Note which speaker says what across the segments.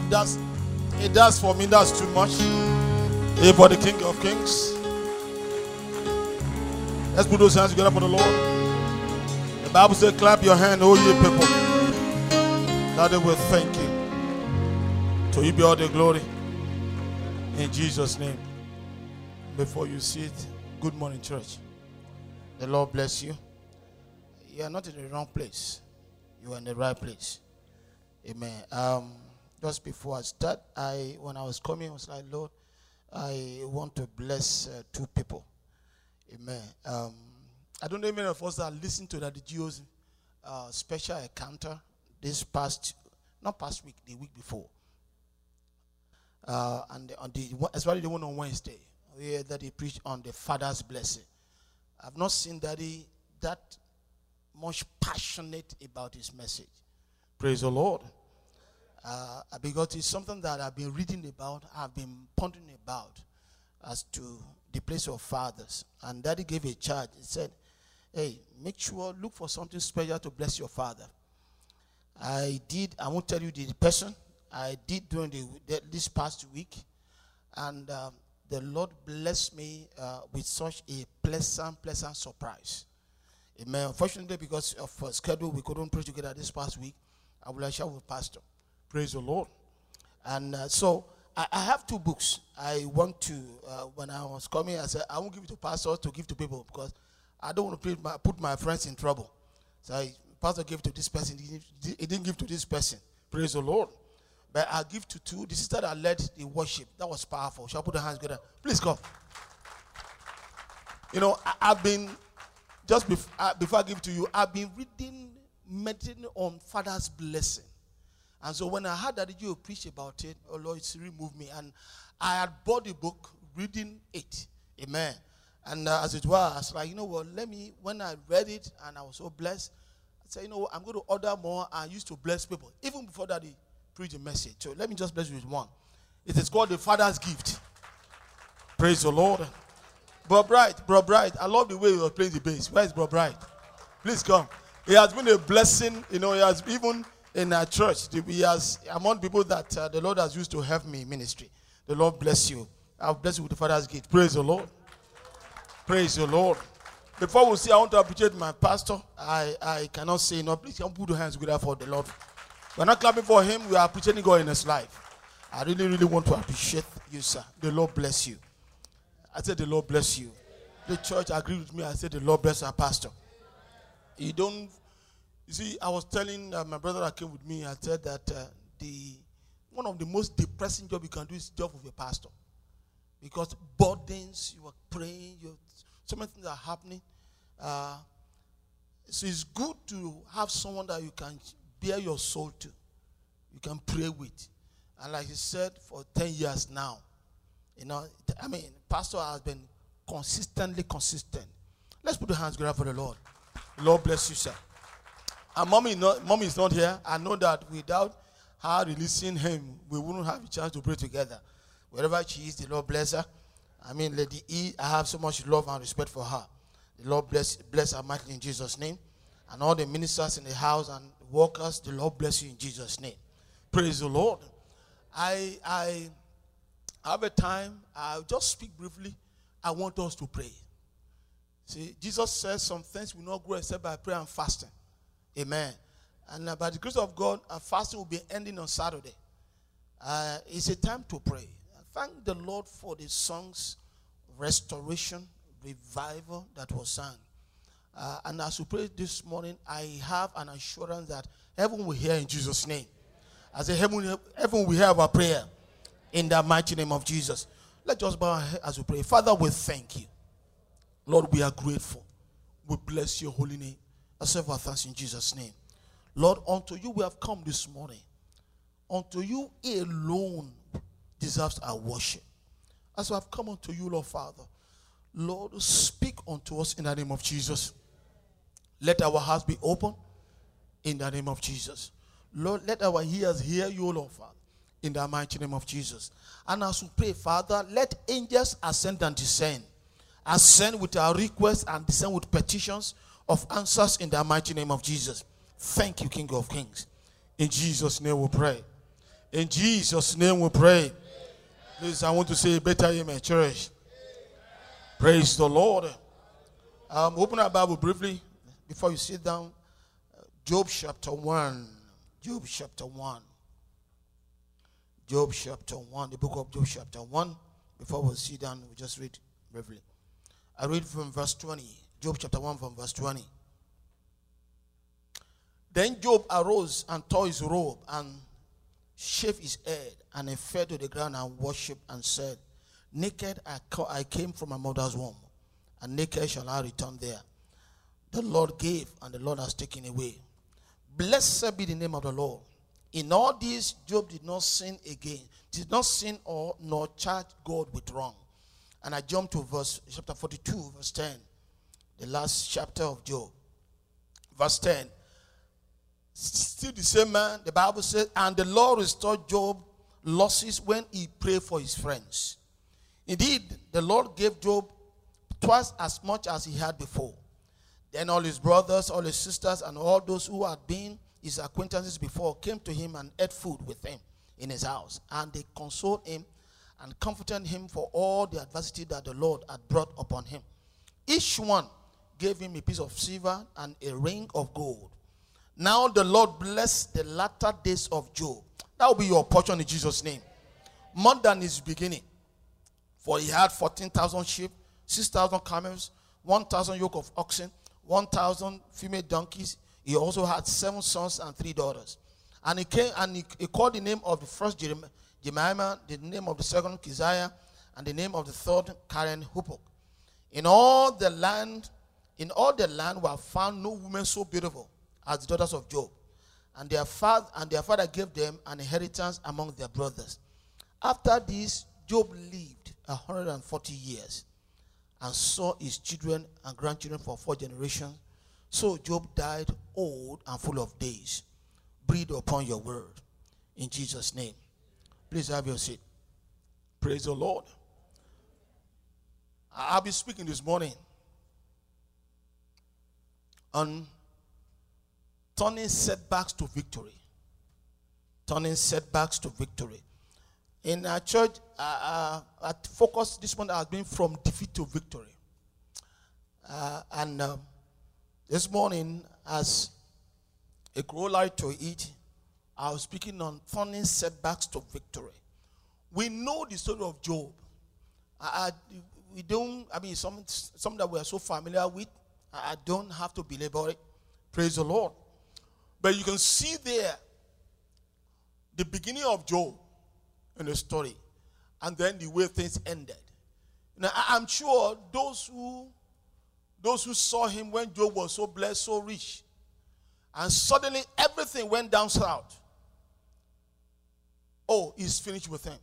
Speaker 1: If that's it does for me, that's too much. Hey, for the King of Kings. Let's put those hands together for the Lord. The Bible says, clap your hand, all ye people. That they will thank you. To you be all the glory. In Jesus' name. Before you sit, good morning, church. The Lord bless you. You are not in the wrong place. You are in the right place. Amen. Um, just before I start, I when I was coming, I was like, Lord, I want to bless uh, two people. Amen. Um, I don't know if many of us are listening to that the GO's uh, special encounter this past, not past week, the week before. Uh, and on the especially the one on Wednesday, where that he preached on the Father's blessing. I've not seen that he that much passionate about his message. Praise the Lord. Uh, because it's something that I've been reading about, I've been pondering about as to the place of fathers. And daddy gave a charge. He said, Hey, make sure, look for something special to bless your father. I did, I won't tell you the person, I did during the, this past week. And um, the Lord blessed me uh, with such a pleasant, pleasant surprise. Amen. Unfortunately, because of uh, schedule, we couldn't pray together this past week. I will share with Pastor. Praise the Lord. And uh, so I, I, have two books. I want to, uh, when I was coming, I said, I won't give it to pastors to give to people because I don't want to put my, put my friends in trouble. So I, pastor gave to this person, he didn't give to this person. Praise the Lord. But I give to two. The sister that led the worship, that was powerful. Shall I put the hands together? Please come. You know, I, have been, just bef- uh, before I give to you, I've been reading, meditating on Father's blessing. And so when I heard that you preach about it, oh Lord, it's removed me. And I had bought the book, reading it. Amen. And uh, as it was like, you know what, let me, when I read it and I was so blessed, I said, you know what, I'm going to order more. I used to bless people, even before that he preached the message. So let me just bless you with one. It is called the Father's Gift. Praise the Lord. Bro Bright, Bro Bright, I love the way you are playing the bass. Where is Bro Bright? Please come. It has been a blessing. You know, he has even in our church. He has among people that uh, the Lord has used to help me ministry. The Lord bless you. I'll bless you with the Father's gift. Praise the Lord. Praise the Lord. Before we see, I want to appreciate my pastor. I, I cannot say no. Please come put your hands together for the Lord. We're not clapping for him. We are appreciating God in his life. I really, really want to appreciate you, sir. The Lord bless you. I said, the Lord bless you. The church agreed with me. I said, the Lord bless our pastor. You don't you see, I was telling uh, my brother that came with me, I said that uh, the one of the most depressing job you can do is job of a pastor. Because burdens, you are praying, you so many things are happening. Uh, so it's good to have someone that you can bear your soul to, you can pray with. And like he said, for 10 years now, you know, I mean, pastor has been consistently consistent. Let's put the hands together for the Lord. Lord bless you, sir. And mommy, not, mommy is not here. I know that without her releasing him, we wouldn't have a chance to pray together. Wherever she is, the Lord bless her. I mean, Lady E, I have so much love and respect for her. The Lord bless, bless her mightily in Jesus' name. And all the ministers in the house and workers, the Lord bless you in Jesus' name. Praise the Lord. I I have a time, I'll just speak briefly. I want us to pray. See, Jesus says some things will not grow except by prayer and fasting. Amen. And uh, by the grace of God, our fasting will be ending on Saturday. Uh, it's a time to pray. Thank the Lord for the songs, restoration, revival that was sung. Uh, and as we pray this morning, I have an assurance that heaven will hear in Jesus' name. As a heaven, heaven will hear our prayer in the mighty name of Jesus. Let's bow as we pray. Father, we thank you. Lord, we are grateful. We bless your holy name. Accept our thanks in Jesus' name. Lord, unto you we have come this morning. Unto you alone deserves our worship. As we have come unto you, Lord Father, Lord, speak unto us in the name of Jesus. Let our hearts be open in the name of Jesus. Lord, let our ears hear you, Lord Father, in the mighty name of Jesus. And as we pray, Father, let angels ascend and descend. Ascend with our requests and descend with petitions of answers in the mighty name of Jesus. Thank you, King of Kings. In Jesus' name we pray. In Jesus' name we pray. Please, I want to say a better amen, church. Praise the Lord. Um, open our Bible briefly before you sit down. Job chapter 1. Job chapter 1. Job chapter 1. The book of Job chapter 1. Before we sit down, we just read briefly. I read from verse 20. Job chapter 1 from verse 20. Then Job arose and tore his robe and shaved his head, and he fell to the ground and worshipped and said, Naked I came from my mother's womb, and naked shall I return there. The Lord gave, and the Lord has taken away. Blessed be the name of the Lord. In all this, Job did not sin again, did not sin or nor charge God with wrong. And I jump to verse chapter 42, verse 10, the last chapter of Job. Verse 10. Still the same man, the Bible says, and the Lord restored Job losses when he prayed for his friends. Indeed, the Lord gave Job twice as much as he had before. Then all his brothers, all his sisters, and all those who had been his acquaintances before came to him and ate food with him in his house. And they consoled him and comforted him for all the adversity that the Lord had brought upon him. Each one gave him a piece of silver and a ring of gold. Now the Lord bless the latter days of Job. That will be your portion in Jesus' name. More than his beginning. For he had 14,000 sheep, 6,000 camels, 1,000 yoke of oxen, 1,000 female donkeys. He also had seven sons and three daughters. And he came and he, he called the name of the first Jemima, the name of the second Keziah, and the name of the third Keren Happuch. In all the land, in all the land were found no women so beautiful as the daughters of Job. And their father and their father gave them an inheritance among their brothers. After this, Job lived 140 years and saw his children and grandchildren for four generations. So Job died old and full of days. Breathe upon your word. In Jesus' name. Please have your seat. Praise the Lord. I'll be speaking this morning on turning setbacks to victory. Turning setbacks to victory. In our church, uh, uh, our focus this morning has been from defeat to victory. Uh, and um, this morning, as a corollary to it, I was speaking on turning setbacks to victory. We know the story of Job. I, we don't, I mean, some, some that we are so familiar with, I don't have to belabor it. Praise the Lord. But you can see there the beginning of Job in the story, and then the way things ended. Now, I'm sure those who those who saw him when Job was so blessed, so rich, and suddenly everything went down south. Oh, he's finished with him.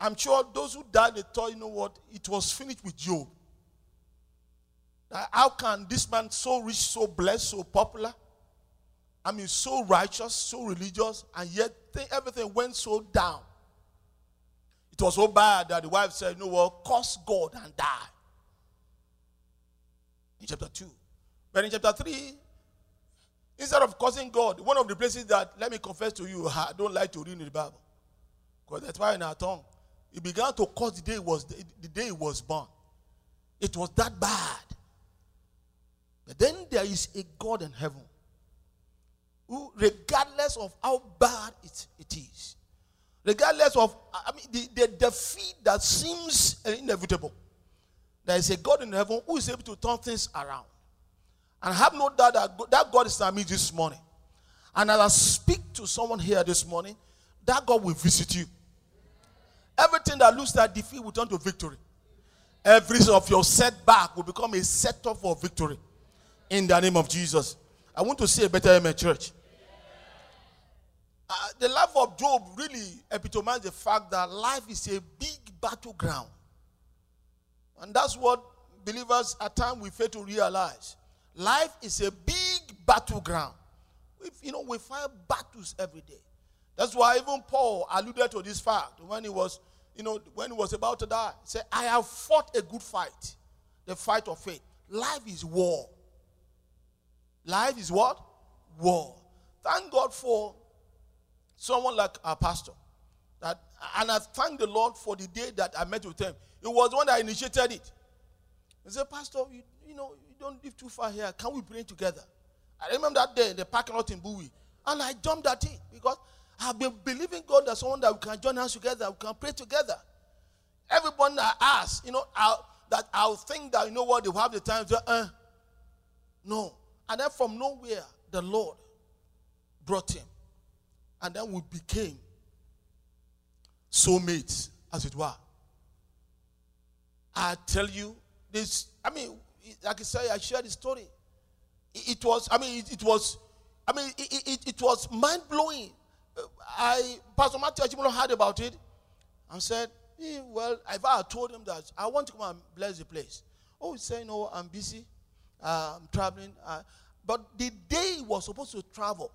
Speaker 1: I'm sure those who died, they thought, you know what, it was finished with Job. How can this man, so rich, so blessed, so popular, I mean, so righteous, so religious, and yet everything went so down. It was so bad that the wife said, You know what? Curse God and die. In chapter 2. But in chapter 3, instead of cursing God, one of the places that, let me confess to you, I don't like to read in the Bible. Because that's why in our tongue, he began to curse the day was the day he was born. It was that bad. But then there is a God in heaven who, regardless of how bad it, it is, regardless of I mean the, the defeat that seems inevitable, there is a God in heaven who is able to turn things around. And have no doubt that that God is at me this morning. And as I speak to someone here this morning, that God will visit you. Everything that looks like defeat will turn to victory. Every of your setback will become a setup for victory. In the name of Jesus. I want to say a better amen, church. Uh, the life of Job really epitomizes the fact that life is a big battleground. And that's what believers at times we fail to realize. Life is a big battleground. If, you know, we fight battles every day. That's why even Paul alluded to this fact when he was, you know, when he was about to die. He said, I have fought a good fight, the fight of faith. Life is war. Life is what? War. Thank God for someone like our pastor. That, and I thank the Lord for the day that I met with him. It was one that initiated it. He said, Pastor, you, you know, you don't live too far here. Can we pray together? I remember that day in the parking lot in Bowie. And I jumped at it because I've been believing God that someone that we can join hands together, we can pray together. Everyone that ask, you know, I'll, that I'll think that, you know what, they have the time to, uh, no. And then from nowhere, the Lord brought him. And then we became soulmates, as it were. I tell you, this, I mean, like I say, I shared the story. It, was, I mean, it, it, was, I mean, it, it, was mind blowing. I, Pastor Matthew Achimolo heard about it and said, eh, Well, if I told him that I want to come and bless the place, oh, he said, No, I'm busy, I'm traveling. Uh, but the day he was supposed to travel,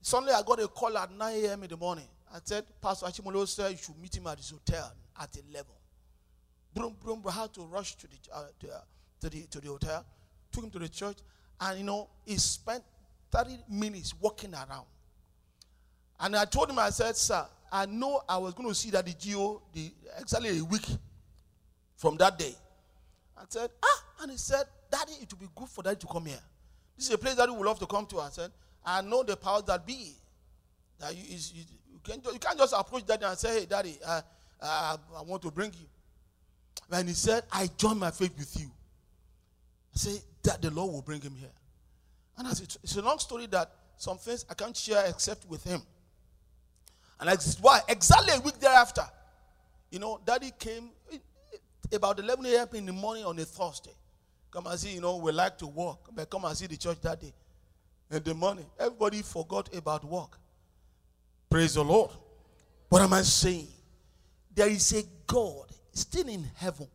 Speaker 1: suddenly I got a call at 9 a.m. in the morning. I said, Pastor Achimolo said you should meet him at his hotel at 11. Boom, boom, I had to rush to the, uh, to, uh, to, the, to the hotel, took him to the church, and you know, he spent 30 minutes walking around. And I told him, I said, Sir, I know I was going to see that the GO the, exactly a week from that day. I said, Ah, and he said, Daddy, it would be good for daddy to come here. This is a place that we would love to come to. I said, I know the powers that be. That you, is, you, you, can, you can't just approach daddy and say, Hey, daddy, uh, I want to bring you. And he said, I join my faith with you. I said, that the Lord will bring him here. And I said, it's a long story that some things I can't share except with him. And that's why exactly a week thereafter, you know, daddy came about 11 a.m. in the morning on a Thursday. Come and see, you know, we like to walk, but come and see the church that day. In the morning, everybody forgot about work. Praise the Lord. What am I saying? There is a God still in heaven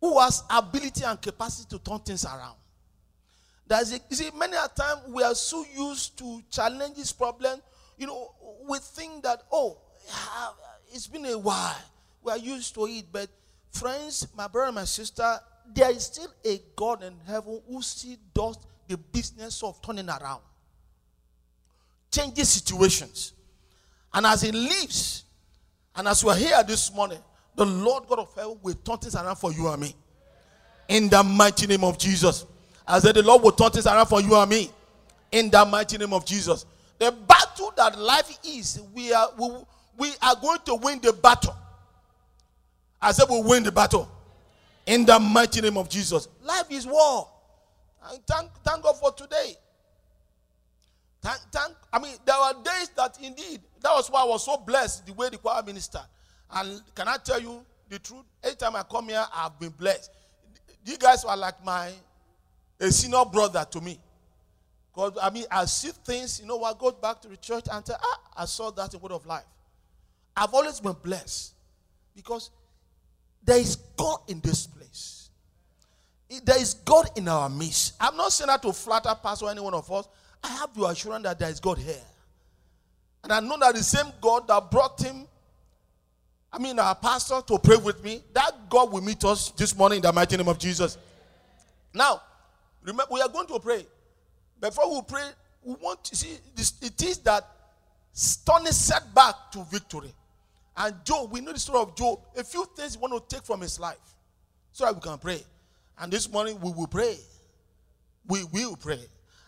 Speaker 1: who has ability and capacity to turn things around. There's a, you see, many a time we are so used to challenges, problems. You know, we think that oh, it's been a while. We are used to it, but friends, my brother, and my sister, there is still a God in heaven who still does the business of turning around, changing situations, and as He lives, and as we are here this morning, the Lord God of heaven will turn things around for you and me. In the mighty name of Jesus. I said, the Lord will turn things around for you and me. In the mighty name of Jesus. The battle that life is, we are, we, we are going to win the battle. I said, we'll win the battle. In the mighty name of Jesus. Life is war. And thank, thank God for today. Thank, thank, I mean, there were days that indeed, that was why I was so blessed the way the choir minister. And can I tell you the truth? Anytime I come here, I've been blessed. You guys are like my a senior brother to me. Because I mean, I see things, you know, I go back to the church and say, ah, I saw that in Word of Life. I've always been blessed because there is God in this place. There is God in our midst. I'm not saying that to flatter Pastor or any one of us. I have the assurance that there is God here. And I know that the same God that brought him I mean, our pastor to pray with me. That God will meet us this morning in the mighty name of Jesus. Now, remember, we are going to pray. Before we pray, we want to see this, it is that stone is set back to victory. And Job, we know the story of Job. A few things we want to take from his life so that we can pray. And this morning we will pray. We will pray.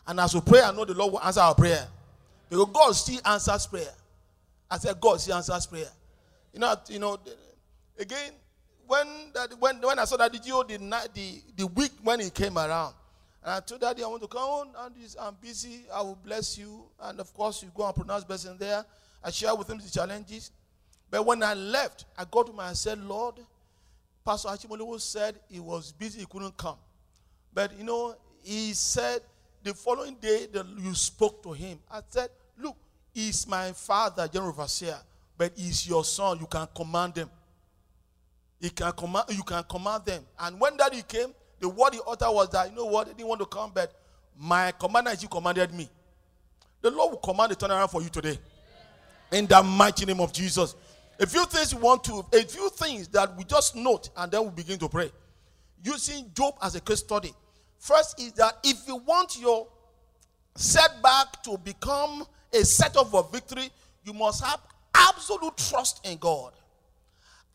Speaker 1: And as we pray, I know the Lord will answer our prayer. Because God still answers prayer. I said, God still answers prayer. You know, you know, again, when that when when I saw that the GO the night the, the week when he came around, and I told Daddy I want to come oh, on and I'm busy, I will bless you. And of course you go and pronounce blessing there. I share with him the challenges. But when I left, I got to him and I said, Lord, Pastor Achimolo said he was busy, he couldn't come. But you know, he said the following day that you spoke to him. I said, Look, he's my father, General Overseer but he's your son. You can command them. He can command, you can command them. And when daddy came, the word he uttered was that, you know what, they didn't want to come, but my commander is you commanded me. The Lord will command the turnaround for you today. In the mighty name of Jesus. A few things we want to, a few things that we just note, and then we begin to pray. Using Job as a case study. First is that if you want your setback to become a setup for victory, you must have absolute trust in God.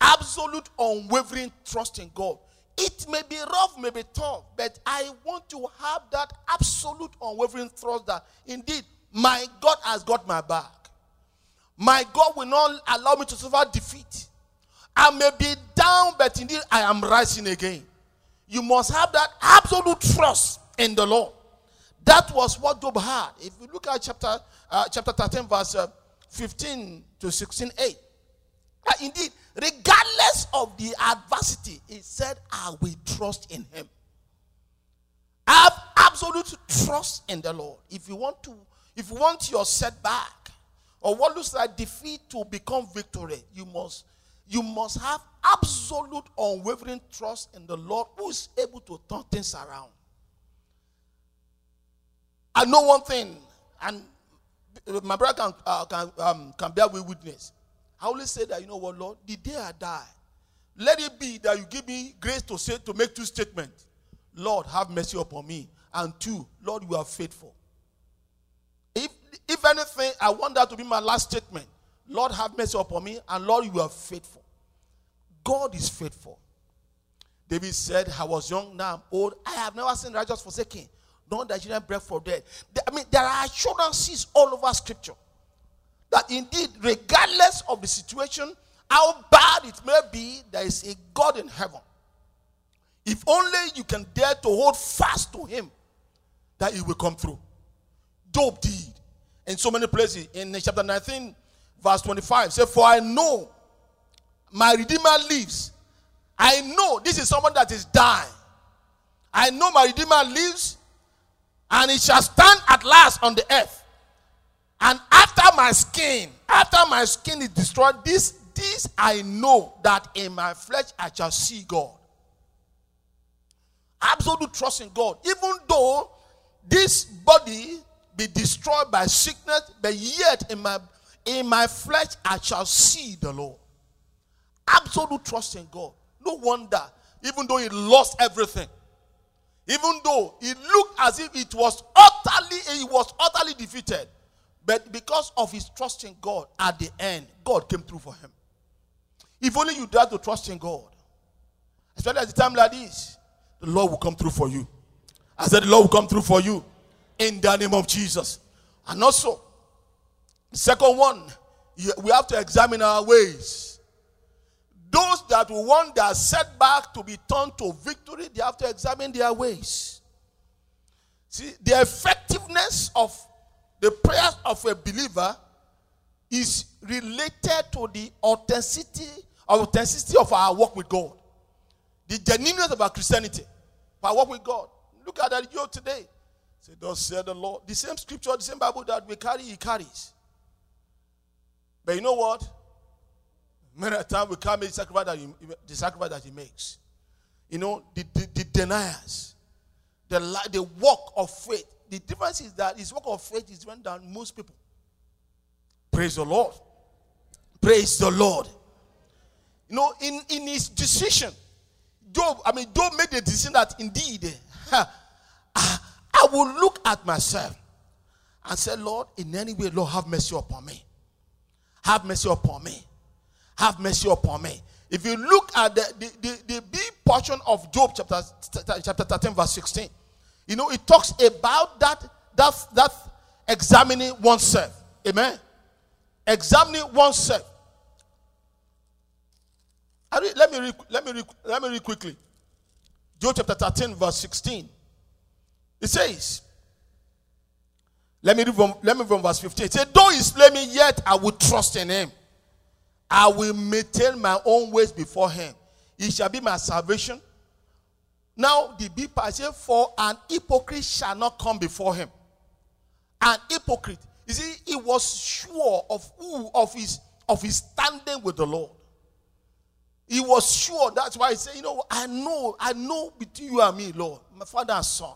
Speaker 1: Absolute unwavering trust in God. It may be rough, may be tough, but I want to have that absolute unwavering trust that indeed my God has got my back. My God will not allow me to suffer defeat. I may be down, but indeed I am rising again. You must have that absolute trust in the Lord. That was what Job had. If you look at chapter uh, chapter 13, verse uh, 15 to 16, 8. Uh, indeed, regardless of the adversity, he said, I will trust in him. I Have absolute trust in the Lord. If you want to, if you want your setback or what looks like defeat to become victory, you must you must have absolute unwavering trust in the Lord who is able to turn things around. I know one thing, and my brother can, uh, can, um, can bear witness. I always say that, you know what, Lord, the day I die, let it be that you give me grace to say to make two statements. Lord, have mercy upon me. And two, Lord, you are faithful. If anything, I want that to be my last statement. Lord, have mercy upon me, and Lord, you are faithful. God is faithful. David said, I was young, now I'm old. I have never seen righteous forsaken, nor the children bread for dead. I mean, there are assurances all over scripture that indeed, regardless of the situation, how bad it may be, there is a God in heaven. If only you can dare to hold fast to Him, that He will come through. Job did. In so many places, in chapter 19, verse 25, say, For I know my Redeemer lives. I know this is someone that is dying. I know my Redeemer lives, and he shall stand at last on the earth. And after my skin, after my skin is destroyed, this, this I know that in my flesh I shall see God. Absolute trust in God. Even though this body be destroyed by sickness, but yet in my in my flesh I shall see the Lord. Absolute trust in God. No wonder, even though he lost everything, even though it looked as if it was utterly, he was utterly defeated. But because of his trust in God, at the end, God came through for him. If only you dare to trust in God, especially at a time like this, the Lord will come through for you. I said, the Lord will come through for you in the name of Jesus. And also, the second one, we have to examine our ways. Those that want their setback to be turned to victory, they have to examine their ways. See, the effectiveness of the prayers of a believer is related to the authenticity, authenticity of our work with God. The genuineness of our Christianity. Our work with God. Look at that you today. Say, Thus said the Lord. The same scripture, the same Bible that we carry, he carries. But you know what? Many a time we can't make the sacrifice that he, the sacrifice that he makes. You know, the, the, the deniers, the, the work of faith. The difference is that his work of faith is different than most people. Praise the Lord. Praise the Lord. You know, in, in his decision, Job, I mean, Job made the decision that indeed, I ah, will look at myself and say, Lord, in any way, Lord, have mercy upon me. Have mercy upon me. Have mercy upon me. If you look at the, the, the, the big portion of Job chapter, chapter 13, verse 16, you know, it talks about that, that, that examining oneself. Amen. Examining oneself. Read, let me read, let me read, let me read quickly. Job chapter 13, verse 16. It says, let me read from, let me from verse 15. It says, Though he slay me, yet I will trust in him. I will maintain my own ways before him. He shall be my salvation. Now, the B part says, For an hypocrite shall not come before him. An hypocrite. You see, he was sure of who, of his, of his standing with the Lord. He was sure. That's why he said, You know, I know, I know between you and me, Lord, my father and son.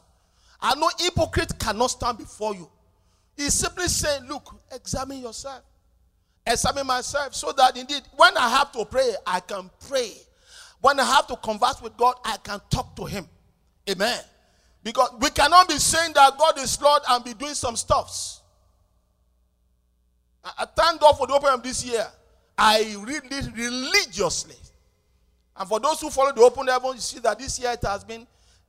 Speaker 1: I know hypocrite cannot stand before you. He's simply saying, Look, examine yourself examine myself so that indeed when I have to pray, I can pray. When I have to converse with God, I can talk to Him. Amen. Because we cannot be saying that God is Lord and be doing some stuffs. I, I thank God for the open this year. I read it religiously. And for those who follow the open heaven, you see that this year it has been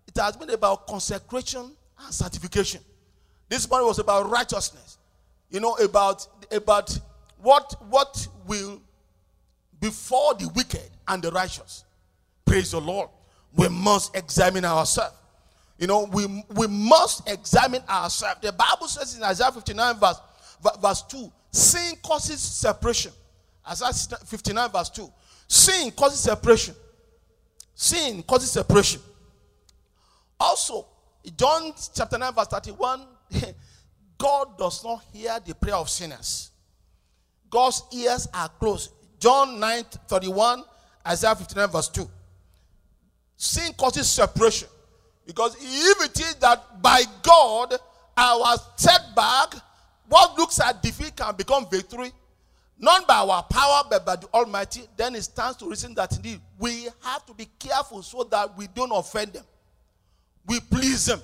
Speaker 1: it has been about consecration and sanctification. This morning was about righteousness. You know, about about what what will before the wicked and the righteous. Praise the Lord. We must examine ourselves. You know, we, we must examine ourselves. The Bible says in Isaiah 59, verse, verse 2, sin causes separation. Isaiah 59, verse 2. Sin causes separation. Sin causes separation. Also, John chapter 9, verse 31, God does not hear the prayer of sinners. God's ears are closed. John 9, 31, Isaiah 59, verse 2. Sin causes separation. Because if it is that by God, our setback, what looks like defeat can become victory, not by our power, but by the Almighty, then it stands to reason that indeed we have to be careful so that we don't offend them. We please them.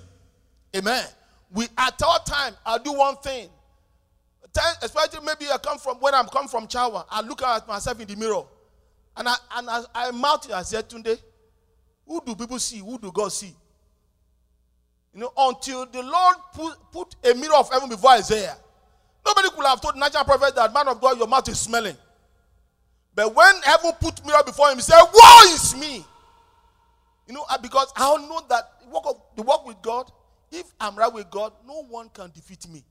Speaker 1: Amen. We at all time, I do one thing. Especially maybe I come from when I'm come from Chawa, I look at myself in the mirror. And I and I, I mouth it, I said, Tunde, who do people see? Who do God see? You know, until the Lord put, put a mirror of heaven before Isaiah. Nobody could have told natural prophet that man of God, your mouth is smelling. But when heaven put mirror before him, he said, Woe is me. You know, uh, because I know that the work with God, if I'm right with God, no one can defeat me.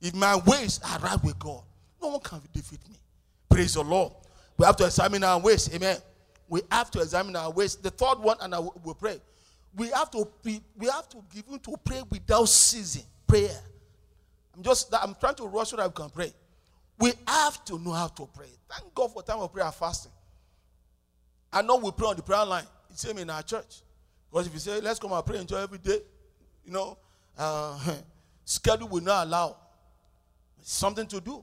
Speaker 1: If my ways are right with God, no one can defeat me. Praise the Lord. We have to examine our ways. Amen. We have to examine our ways. The third one, and I will pray we have to be, we have to give to pray without ceasing prayer. I'm just I'm trying to rush so that we can pray. We have to know how to pray. Thank God for time of prayer and fasting. I know we pray on the prayer line. It's same in our church. Because if you say, let's come and pray enjoy every day, you know, uh, schedule will not allow. Something to do.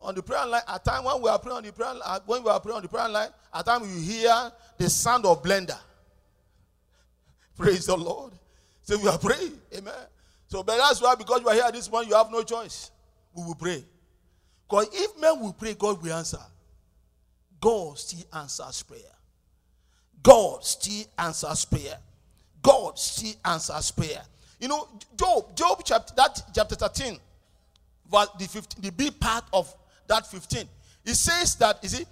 Speaker 1: On the prayer line, at time when we are praying on the prayer line, when we are praying on the prayer line, at time you hear the sound of blender. Praise the Lord. So we are praying. Amen. So, but that's why because you are here this morning, you have no choice. We will pray. Because if men will pray, God will answer. God still answers prayer. God still answers prayer. God still answers prayer. You know, Job, Job chapter that chapter 13, verse the 15, the B part of that 15. It says that, is it,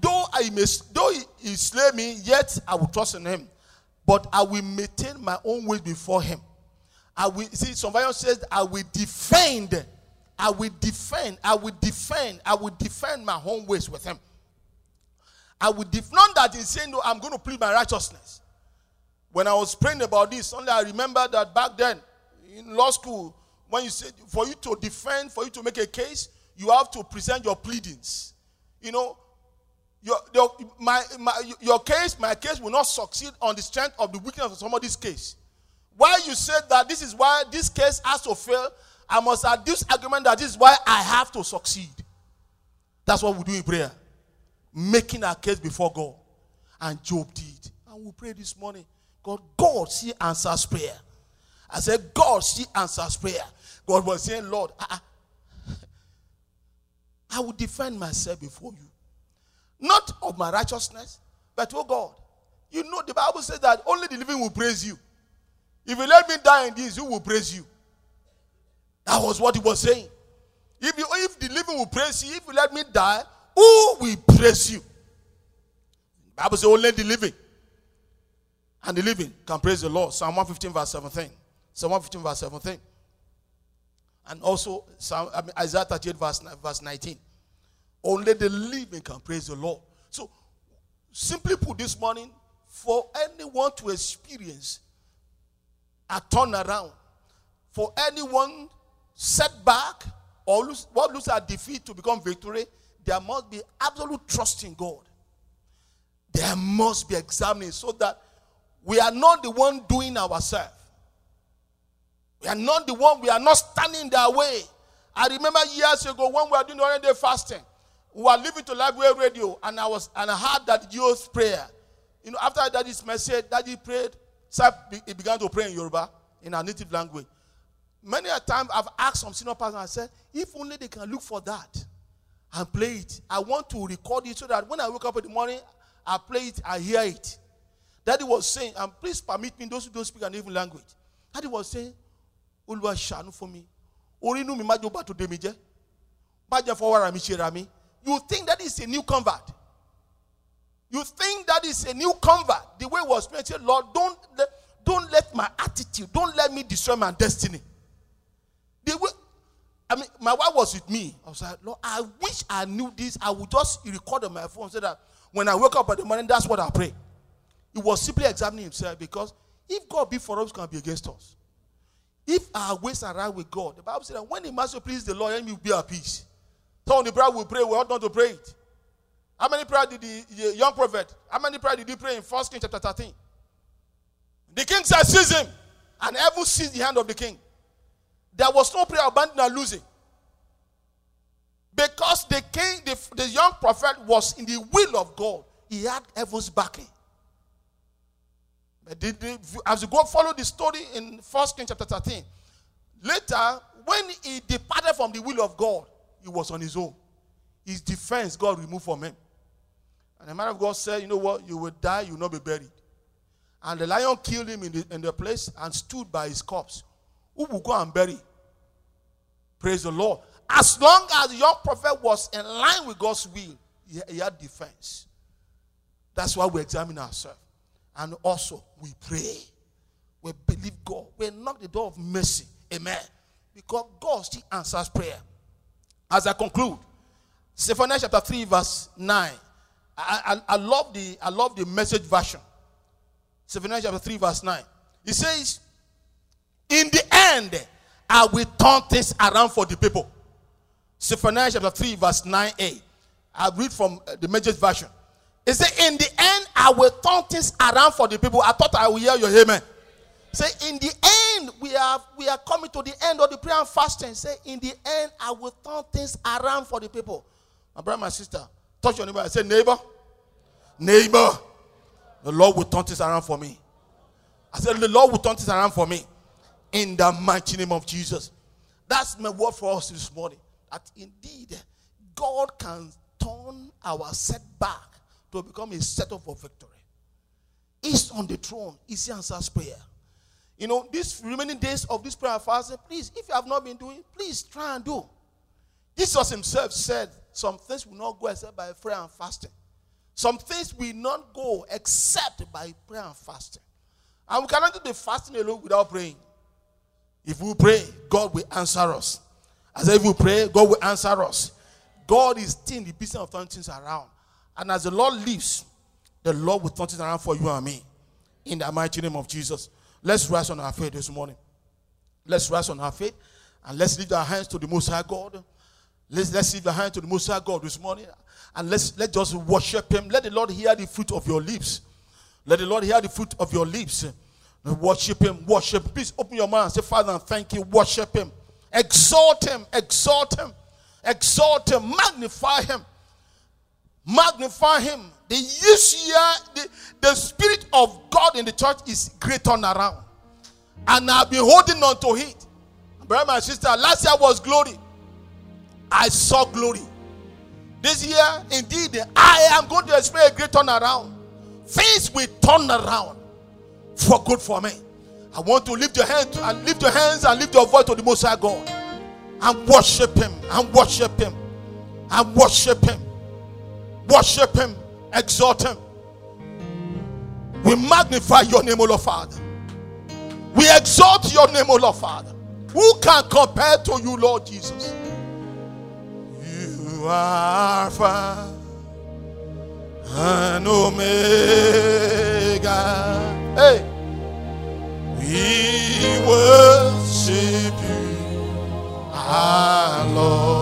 Speaker 1: though I may though he, he slay me, yet I will trust in him but I will maintain my own way before him. I will see some version says I will defend. I will defend. I will defend. I will defend my own ways with him. I will defend not that he's saying no, I'm going to plead my righteousness. When I was praying about this, only I remember that back then in law school, when you said for you to defend, for you to make a case, you have to present your pleadings. You know, your, your, my, my, your case, my case will not succeed on the strength of the weakness of somebody's case. Why you said that this is why this case has to fail, I must add this argument that this is why I have to succeed. That's what we do in prayer. Making our case before God. And Job did. And we pray this morning. God, God see answers prayer. I said, God she answers prayer. God was saying, Lord, I, I will defend myself before you. Not of my righteousness, but oh God. You know, the Bible says that only the living will praise you. If you let me die in this, who will praise you? That was what he was saying. If, you, if the living will praise you, if you let me die, who will praise you? The Bible says only the living. And the living can praise the Lord. Psalm 115, verse 17. Psalm 115, verse 17. And also Psalm, I mean, Isaiah 38, verse, verse 19. Only the living can praise the Lord. So, simply put this morning, for anyone to experience a turnaround, for anyone setback or lose, what looks like defeat to become victory, there must be absolute trust in God. There must be examining so that we are not the one doing ourselves. We are not the one, we are not standing their way. I remember years ago when we were doing the 100 day fasting we were listening to Live Radio, and I was and I heard that GO's prayer. You know, after daddy's message, daddy prayed so he began to pray in Yoruba, in our native language. Many a time I've asked some senior pastors, I said, if only they can look for that and play it. I want to record it so that when I wake up in the morning, I play it, I hear it. Daddy was saying, and please permit me, those who don't speak an even language. Daddy was saying, Olúwa ṣàánú for me. Orí inú mi má jó bá tó dé mi jẹ́. Mi mi. You think that is a new convert. You think that is a new convert. The way it was praying, Lord, don't let, don't let my attitude, don't let me destroy my destiny. The way, I mean, my wife was with me. I was like, Lord, I wish I knew this. I would just record on my phone so that when I wake up in the morning, that's what I pray. He was simply examining himself because if God be for us, can be against us. If our ways are right with God, the Bible said that when the master please the Lord, then will be at peace. So on the prayer we pray, we ought not to pray it. How many prayer did the, young prophet? How many prayer did he pray in First King chapter 13? The king said, seize him. And heaven seized the hand of the king. There was no prayer abandoning or losing. Because the king, the, the young prophet was in the will of God. He had heaven's backing. As you go follow the story in First King chapter 13, later, when he departed from the will of God, he was on his own. His defense, God removed from him. And the man of God said, You know what? You will die, you will not be buried. And the lion killed him in the, in the place and stood by his corpse. Who will go and bury? Praise the Lord. As long as the young prophet was in line with God's will, he, he had defense. That's why we examine ourselves. And also, we pray. We believe God. We knock the door of mercy. Amen. Because God still answers prayer. As I conclude, Zephaniah chapter 3, verse 9. I, I, I, love the I love the message version. Zephaniah chapter 3, verse 9. It says, In the end, I will turn things around for the people. Zephaniah chapter 3, verse 9a. I read from uh, the message version. It says, In the end, I will turn things around for the people. I thought I will hear your amen. Say, in the end, we are we are coming to the end of the prayer and fasting. Say, in the end, I will turn things around for the people. My brother, my sister, touch your neighbor. I say, neighbor, neighbor, the Lord will turn things around for me. I said, the Lord will turn things around for me. In the mighty name of Jesus. That's my word for us this morning. That indeed, God can turn our setback to become a setup for victory. He's on the throne. He answers prayer. You know, these remaining days of this prayer fasting, please, if you have not been doing, please try and do. Jesus himself said some things will not go except by prayer and fasting. Some things will not go except by prayer and fasting. And we cannot do the fasting alone without praying. If we pray, God will answer us. As if we pray, God will answer us. God is still in the business of turning things around. And as the Lord lives, the Lord will turn things around for you and me. In the mighty name of Jesus. Let's rise on our faith this morning. Let's rise on our faith and let's lift our hands to the Most High God. Let's, let's lift our hands to the Most High God this morning and let's let just worship Him. Let the Lord hear the fruit of your lips. Let the Lord hear the fruit of your lips. Worship Him, worship. Please open your mouth and say, Father, and thank you. Worship Him, exalt Him, exalt Him, exalt Him, magnify Him magnify him. The year, the, the spirit of God in the church is great turnaround. And I've been holding on to it. Brother, my sister, last year was glory. I saw glory. This year, indeed, I am going to experience a great turnaround. Things will turn around for good for me. I want to lift your hand and lift your hands and lift your voice to the Most High God and worship Him and worship Him and worship Him worship Him, exalt Him. We magnify your name, O Lord Father. We exalt your name, O Lord Father. Who can compare to you, Lord Jesus? You are Alpha and Omega. Hey, we worship you, our Lord.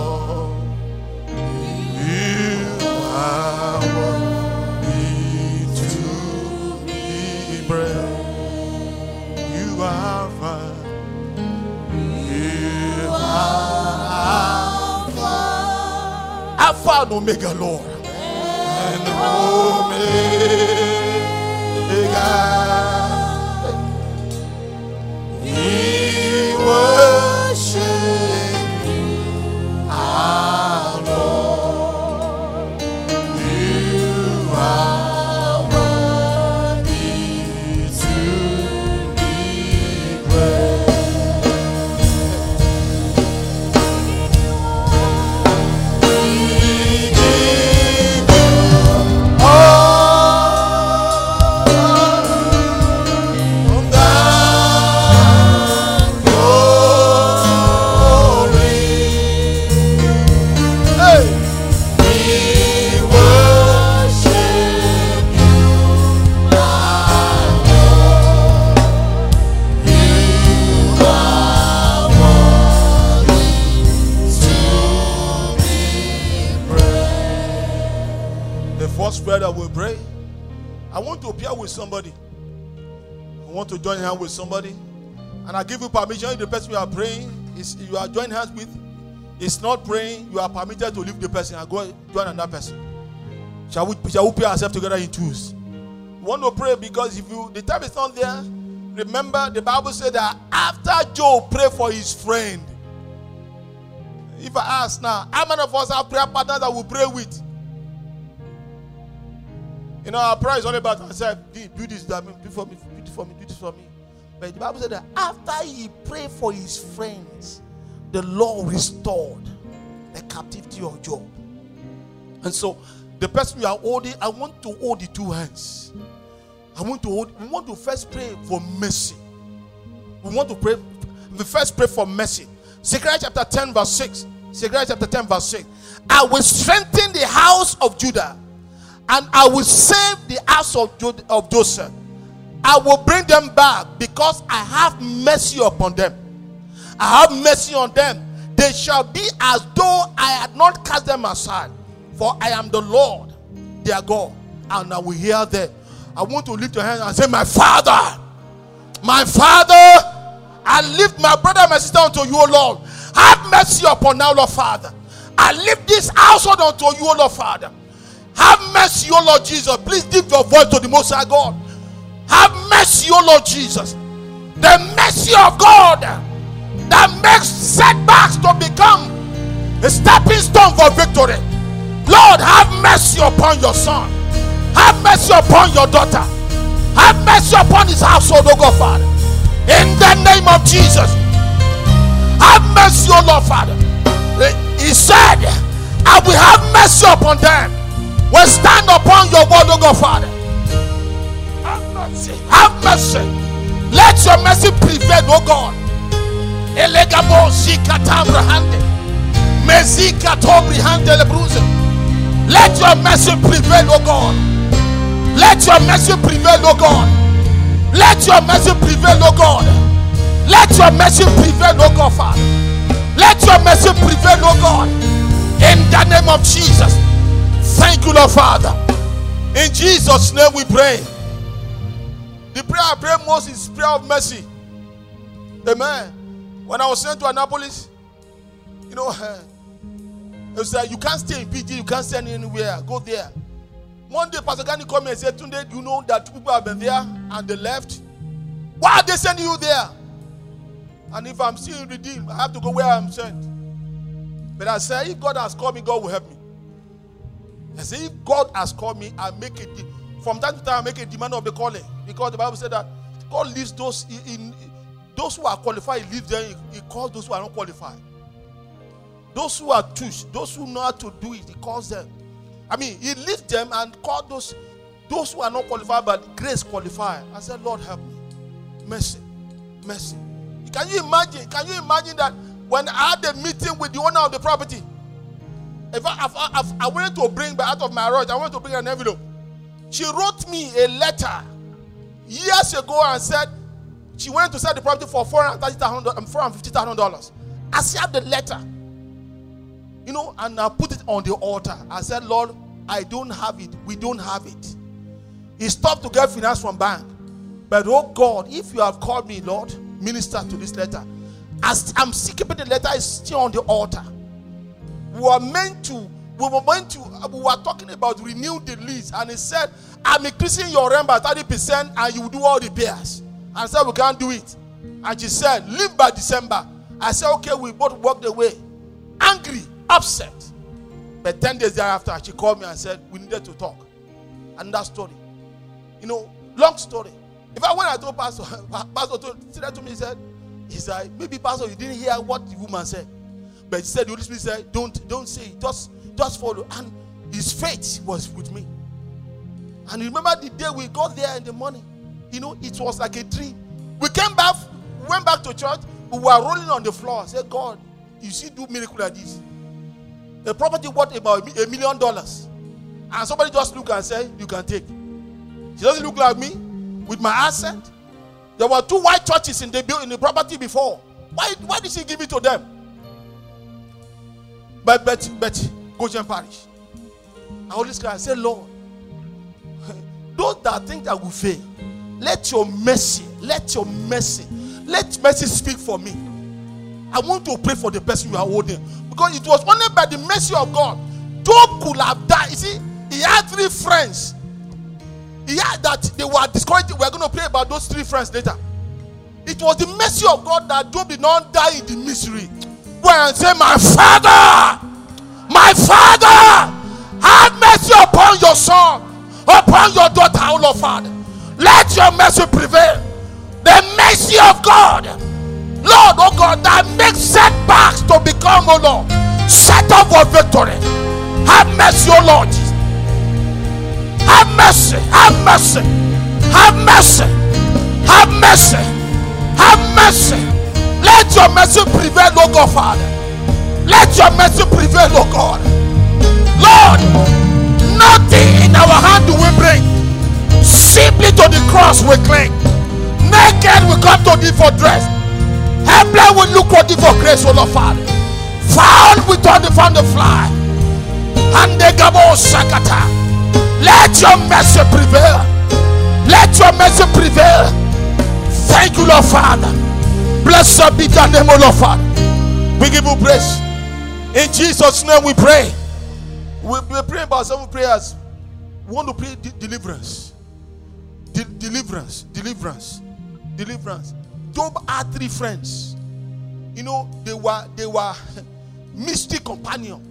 Speaker 1: Alpha and Omega, Lord. And Omega. Want to join hands with somebody. And I give you permission if the person you are praying is you are joining hands with is not praying, you are permitted to leave the person and go join another person. Shall we shall we pray ourselves together in twos? Want to pray because if you the time is not there, remember the Bible said that after Job prayed for his friend. If I ask now, how many of us have prayer partners that we pray with? You know, our prayer is all about ourselves. Do this, that, do for me, for me, do this for me. But the Bible said that after he prayed for his friends, the Lord restored the captivity of Job. And so, the person you are holding, I want to hold the two hands. I want to hold, we want to first pray for mercy. We want to pray, we first pray for mercy. Zechariah chapter 10, verse 6. Zechariah chapter 10, verse 6. I will strengthen the house of Judah and I will save the house of, of Joseph. I will bring them back because I have mercy upon them. I have mercy on them. They shall be as though I had not cast them aside. For I am the Lord, their God, and I will hear them. I want to lift your hand and say, My Father, my Father, I lift my brother and my sister unto you, O Lord. Have mercy upon now, Lord Father. I lift this household unto you, O Lord Father. Have mercy, O Lord Jesus. Please give your voice to the Most High God. Have mercy, O Lord Jesus. The mercy of God that makes setbacks to become a stepping stone for victory. Lord, have mercy upon your son. Have mercy upon your daughter. Have mercy upon his household, O God, Father. In the name of Jesus. Have mercy, O Lord, Father. He said, I will have mercy upon them will stand upon your word, O God, Father. Have mercy. Have mercy. Let your mercy prevail, O God. Elegamo zikatambrahande. Mezika tobrihande lebruze. Let your mercy prevail, O God. Let your mercy prevail, O God. Let your mercy prevail, O God. Let your mercy prevail, O God, Father. Let your mercy prevail, O God. In the name of Jesus. Thank you, Lord Father. In Jesus' name we pray. Prayer I pray most is prayer of mercy. Amen. When I was sent to Annapolis, you know, it was like you can't stay in PG, you can't stay anywhere. Go there. One day, Pastor Gani called me and said, do you know that people have been there and they left? Why are they sending you there? And if I'm still redeemed, I have to go where I'm sent. But I said, if God has called me, God will help me. I say, if God has called me, I make it from time to time make a demand of the calling. Because the Bible said that God leaves those in, in those who are qualified, he leaves them, he, he calls those who are not qualified. Those who are tush, those who know how to do it, he calls them. I mean, he leaves them and calls those those who are not qualified but grace qualified. I said, Lord help me. Mercy. Mercy. Can you imagine? Can you imagine that when I had a meeting with the owner of the property? If I, if I, if I wanted to bring back out of my rush, I wanted to bring an envelope. She wrote me a letter years ago and said she went to sell the property for $450,000. Um, I saved the letter. You know, and I put it on the altar. I said, Lord, I don't have it. We don't have it. He stopped to get finance from bank. But oh God, if you have called me, Lord, minister to this letter. As I'm seeking the letter is still on the altar we are meant to, we were going to, uh, we were talking about renew the lease, and he said, I'm increasing your rent by 30% and you do all the repairs. I said, We can't do it. And she said, Leave by December. I said, Okay, we both walked away. Angry, upset. But 10 days thereafter, she called me and said, We needed to talk. And that story. You know, long story. If I went, I told Pastor, Pastor told, said to me, he said, he said, maybe Pastor, you didn't hear what the woman said. But he said, the Holy Spirit said, Don't don't say it. Just, just follow. And his faith was with me. And remember the day we got there in the morning, you know, it was like a dream. We came back, went back to church, we were rolling on the floor. I said, God, you see, do miracle like this. The property worth about a million dollars. And somebody just look and say, You can take. She doesn't look like me with my accent. There were two white churches in the in the property before. Why, why did she give it to them? But but but Goshen Parish. I always cry, I say, Lord, those that think that will fail, let your mercy, let your mercy, let mercy speak for me. I want to pray for the person you are holding because it was only by the mercy of God Job could have died. You see, he had three friends. He had that they were discouraged. We're going to pray about those three friends later. It was the mercy of God that Job did not die in the misery. Go and say, My father, my father, have mercy upon your son, upon your daughter, O Lord Father. Let your mercy prevail. The mercy of God, Lord, oh God, that makes setbacks to become, oh Lord, set up for victory. Have mercy, O Lord. Have mercy, have mercy, have mercy, have mercy, have mercy. Let your mercy prevail, O God, Father. Let your mercy prevail, oh God. Lord, nothing in our hand do we bring. Simply to the cross we cling. Naked we come to thee for dress. Helpless we look to thee for grace, oh Lord Father. Found we turn from the fly. And the gabo sakata. Let your mercy prevail. Let your mercy prevail. Thank you, Lord Father. Blessed be the name of Lord Father. We give you praise. In Jesus' name we pray. We, we pray about seven prayers. We want to pray de- deliverance. De- deliverance. Deliverance. Deliverance. Job had three friends. You know, they were they were mystic companion.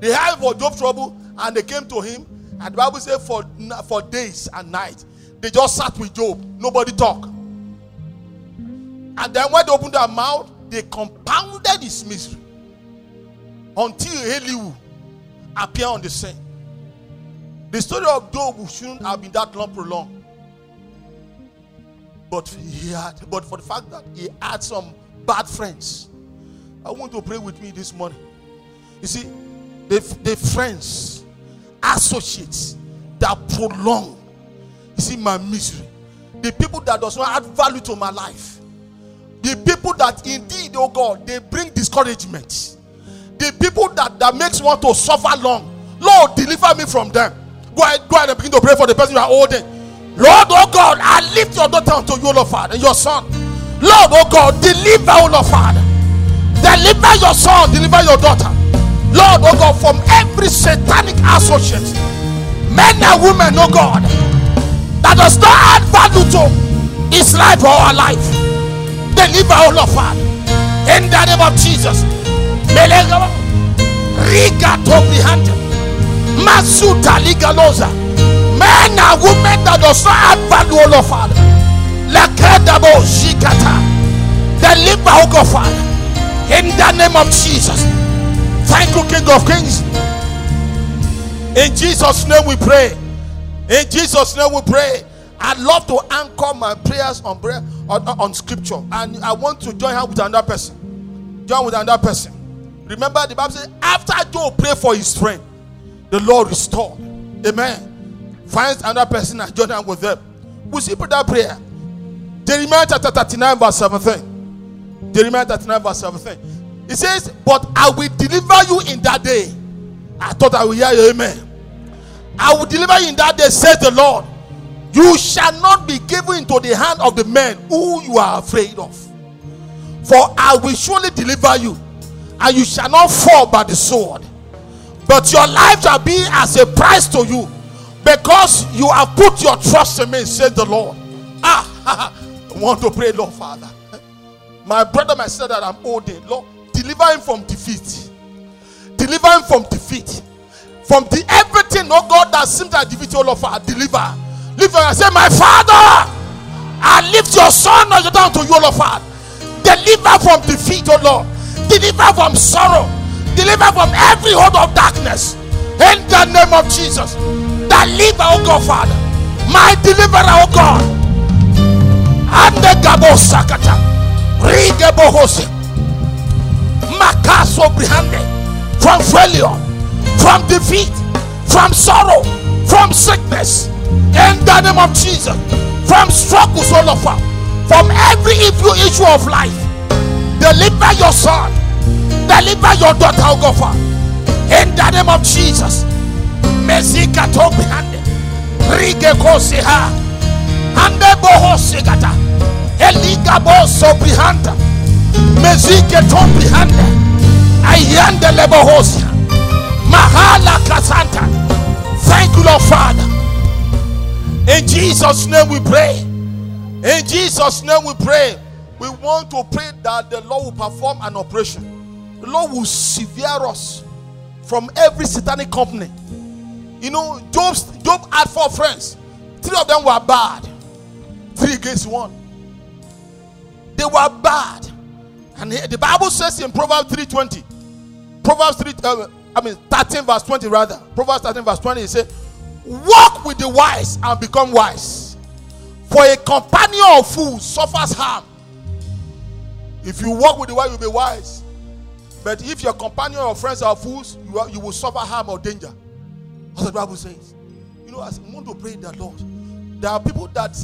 Speaker 1: They had for Job trouble and they came to him. And the Bible said for, for days and nights, they just sat with Job. Nobody talked. And then when they opened their mouth, they compounded his misery until Elihu appeared on the scene. The story of Job shouldn't have been that long prolonged. But he had, but for the fact that he had some bad friends. I want to pray with me this morning. You see, the, the friends, associates that prolong, you see, my misery. The people that does not add value to my life. The people that indeed, oh God, they bring discouragement. The people that, that makes one to suffer long. Lord, deliver me from them. Go ahead, go ahead and begin to pray for the person you are holding. Lord, oh God, I lift your daughter unto you, Lord Father, and your son. Lord, oh God, deliver, oh Lord Father. Deliver your son, deliver your daughter. Lord, oh God, from every satanic associate, men and women, oh God, that does not add value to his life or our life. Deliver, oh Lord Father, in the name of Jesus. Riga to behind Masuta Ligaloza. Men and women that does not add value, oh Lord Father. Lakadabo Shikata. Deliver, oh God, Father. In the name of Jesus. Thank you, King of Kings. In Jesus' name we pray. In Jesus' name we pray. I'd love to anchor my prayers on prayer on, on scripture. And I want to join her with another person. Join with another person. Remember, the Bible says, after Job prayed for his friend, the Lord restored. Amen. Finds another person and hand with them. We see that prayer. Jeremiah chapter 39, verse 17. Jeremiah 39, verse 17. It says, But I will deliver you in that day. I thought I would hear you, amen. I will deliver you in that day, says the Lord. You shall not be given into the hand of the men who you are afraid of. For I will surely deliver you, and you shall not fall by the sword. But your life shall be as a price to you, because you have put your trust in me, says the Lord. Ah, I want to pray, Lord Father. My brother, my sister that I'm holding, Lord, deliver him from defeat. Deliver him from defeat. From the everything, oh God, that seems like defeat, oh Lord, Father, deliver. Lift and say, My Father, I lift your son or your down to you, Lord, Father. Deliver from defeat, oh Lord. Deliver from sorrow. Deliver from every hold of darkness. In the name of Jesus. Deliver, oh God, Father. My deliverer, oh God. And the Gabo Sakata. Rigebohose. Makaso Brihande. From failure, from defeat, from sorrow, from sickness. In the name of Jesus. From struggles all over. From every evil issue of life. Deliver your son. Deliver your daughter, oh God. In the name of Jesus. Brihande. Rige boho. Eliga. Ayande. Mahala kasanta. Thank you, Lord Father. In Jesus' name we pray. In Jesus' name we pray. We want to pray that the Lord will perform an operation. The Lord will sever us from every satanic company. You know, Job's, Job had four friends. Three of them were bad. Three against one. They were bad. And the Bible says in Proverbs 3:20. Proverbs 3, uh, I mean 13 verse 20 rather. Proverbs 13 verse 20 it says, Walk with the wise and become wise. For a companion of fools suffers harm. If you walk with the wise, you'll be wise. But if your companion or friends are fools, you, are, you will suffer harm or danger. That's what the Bible says. You know, as I want to pray that Lord, there are people that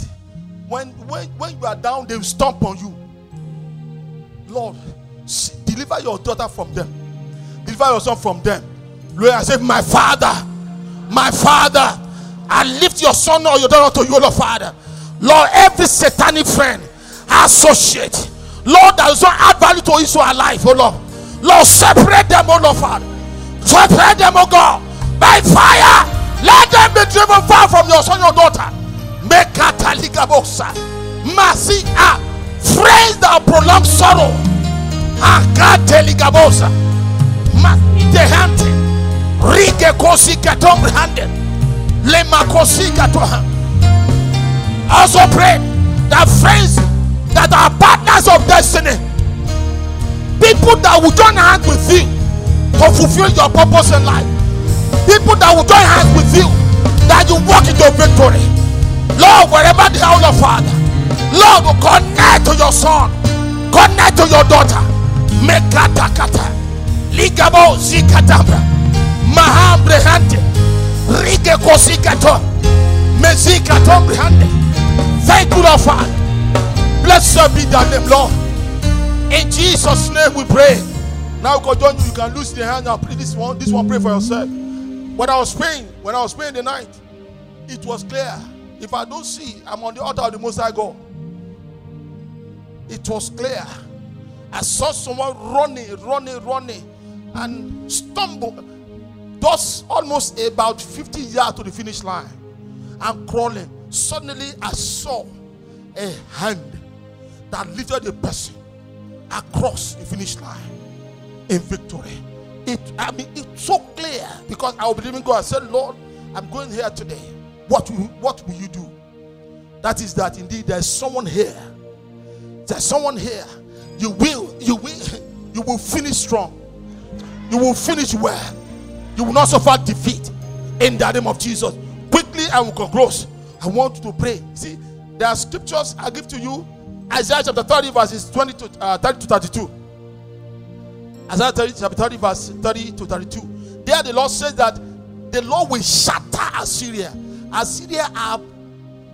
Speaker 1: when when when you are down, they will stomp on you. Lord, deliver your daughter from them. Deliver your son from them. Lord, I say, My father, my father, I lift your son or your daughter to you, Lord Father. Lord, every satanic friend, associate, Lord, does not add value to Israel life, oh Lord. Lord, separate them, oh Lord Father. Separate them, oh God, by fire. Let them be driven far from your son, your daughter. Make Mekataligabosa. Mercy, ah, friends that prolong sorrow. Akateligabosa. Masite hunting. Rike kosi katombre handed. Lema kosi katoha. Also pray that friends that are partners of destiny, people that will join hands with you to fulfill your purpose in life, people that will join hands with you that you walk into victory. Lord, wherever they are, Lord Father, Lord, connect to your son, connect to your daughter. Mekata kata, ligabo zikatabra, mahambre hante, rige kosikato, mezikatombre hante. Thank you, Lord Father. Blessed be thy name, Lord. In Jesus' name we pray. Now God you. Can lose the hand and pray this one. This one, pray for yourself. When I was praying, when I was praying the night, it was clear. If I don't see, I'm on the altar of the Most High God. It was clear. I saw someone running, running, running, and stumble. Thus, almost about 50 yards to the finish line. I'm crawling. Suddenly, I saw a hand that lifted a person across the finish line in victory. It, I mean, it's so clear because I will believe in God. I said, Lord, I'm going here today. What will, what will you do? That is that indeed there's someone here. There's someone here. You will, you will, you will finish strong. You will finish well. You will not suffer defeat in the name of Jesus. Quickly, I will conclude. I want you to pray. See, there are scriptures I give to you Isaiah chapter 30, verses 20 to, uh, 30 to 32. Isaiah 30, chapter 30, verse 30 to 32. There the Lord says that the Lord will shatter Assyria. Assyria have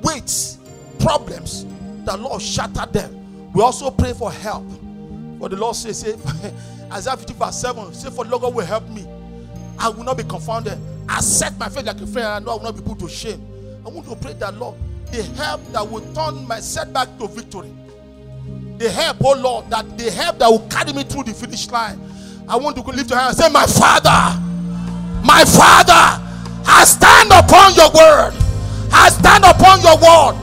Speaker 1: weights, problems. The Lord shatter them. We also pray for help. For the Lord says, say, Isaiah 50, verse 7, say, For the Lord will help me. I will not be confounded. I set my faith like a friend, and I know I will not be put to shame. I want to pray that Lord, the help that will turn my setback to victory the help, oh Lord, that the help that will carry me through the finish line. I want to lift your hand and say, My Father, my Father, I stand upon your word. I stand upon your word.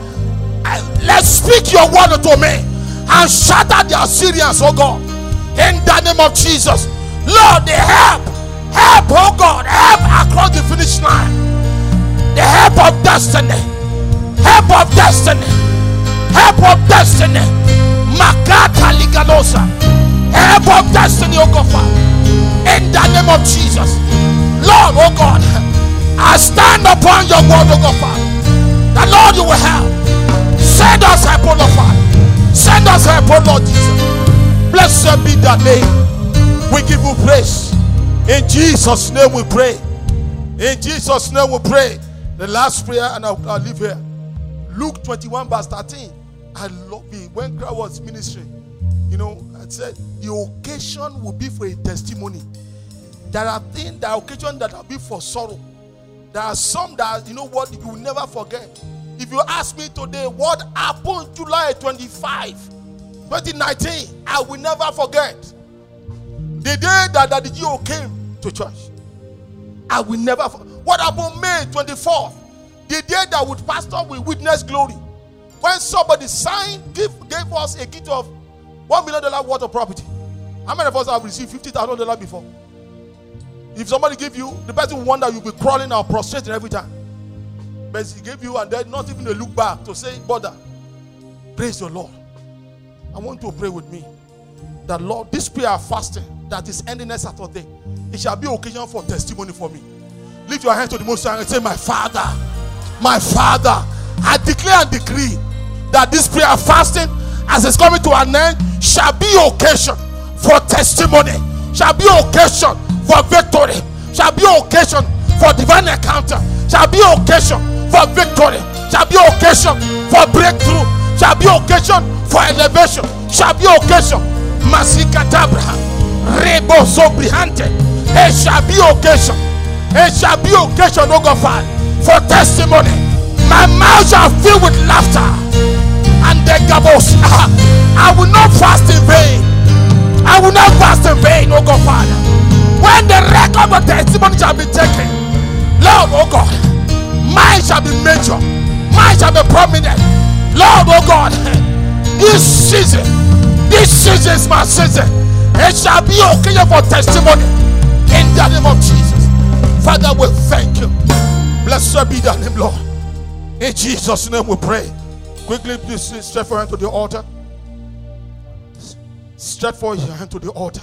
Speaker 1: Let's speak your word to me and shatter the Assyrians, oh God, in the name of Jesus. Lord, the help, help, oh God, help across the finish line. The help of destiny, help of destiny, help of destiny Makata Liganosa. Help of destiny, oh God, In the name of Jesus. Lord, oh God, I stand upon your word, oh God, Father. The Lord, you will help. Send us help, oh Lord, Father. Send us help, oh Lord Jesus. Blessed be that name. We give you praise. In Jesus' name we pray. In Jesus' name we pray. The last prayer, and I'll, I'll leave here. Luke 21, verse 13. I love it. When God was ministering, you know, I said the occasion will be for a testimony. There are things, there are occasions that will be for sorrow. There are some that, you know what, you will never forget. If you ask me today, what happened July 25, 2019, I will never forget. The day that the GO came to church. I will never. forget. What happened May 24th? The day that with pastor we witness glory. When somebody signed, give, gave us a gift of one million dollar worth of property. How many of us have received fifty thousand dollars before? If somebody give you, the person will wonder you'll be crawling and prostrating every time. But he gave you and then not even a look back to say, brother, praise the Lord. I want to pray with me that Lord, this prayer fasting that is ending next Saturday, it shall be occasion for testimony for me. Lift your hand to the most high and say, My Father, my Father, I declare and decree that this prayer fasting, as it's coming to an end, shall be occasion for testimony, shall be occasion for victory, shall be occasion for divine encounter, shall be occasion for victory, shall be occasion for breakthrough, shall be occasion for elevation, shall be occasion. Masikatabra, Rebo Sobrihante, it shall be occasion, it shall be occasion, oh God, for testimony. My mouth shall fill with laughter and the gabos. I will not fast in vain. I will not fast in vain, oh God, Father. When the record of testimony shall be taken, Lord, oh God, mine shall be major, mine shall be prominent. Lord, oh God, this season, this season is my season. It shall be okay for testimony in the name of Jesus. Father, we thank you. Blessed be the name, Lord. In Jesus' name we pray. Quickly, please stretch your hand to the altar. Stretch forward your hand to the altar.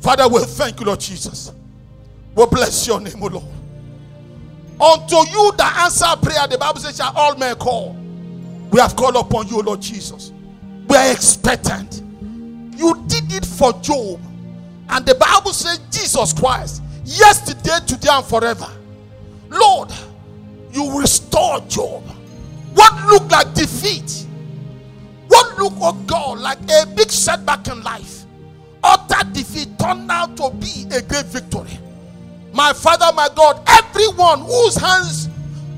Speaker 1: Father, we thank you, Lord Jesus. We bless your name, O Lord. Unto you the answer prayer, the Bible says, shall all men call. We have called upon you, Lord Jesus. We are expectant. You did it for Job. And the Bible says, Jesus Christ, yesterday, today, and forever. Lord, you restore Job. What looked like defeat, what looked, oh God, like a big setback in life, utter defeat turned out to be a great victory. My Father, my God, everyone whose hands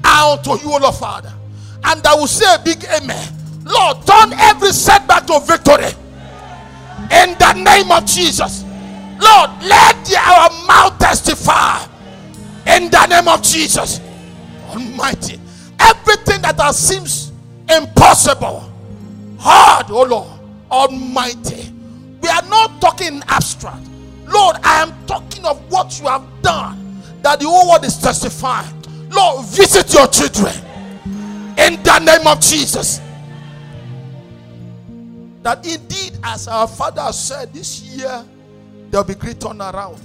Speaker 1: are unto you, Lord Father, and I will say a big amen. Lord, turn every setback to victory in the name of Jesus. Lord, let our mouth testify in the name of Jesus. Almighty. Everything that has seems impossible, hard, oh Lord, Almighty. We are not talking abstract. Lord, I am talking of what you have done that the whole world is testifying. Lord, visit your children in the name of Jesus. That indeed, as our father said, this year there will be great turnaround.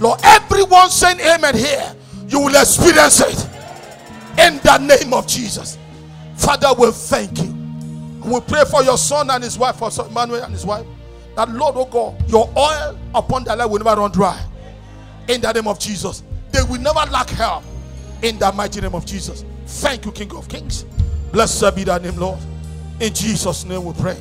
Speaker 1: Lord, everyone saying amen here, you will experience it in the name of Jesus. Father, we thank you. We pray for your son and his wife, for Emmanuel and his wife. That Lord, oh God, your oil upon their life will never run dry. In the name of Jesus. They will never lack help. In the mighty name of Jesus. Thank you, King of Kings. Blessed be thy name, Lord. In Jesus' name we pray.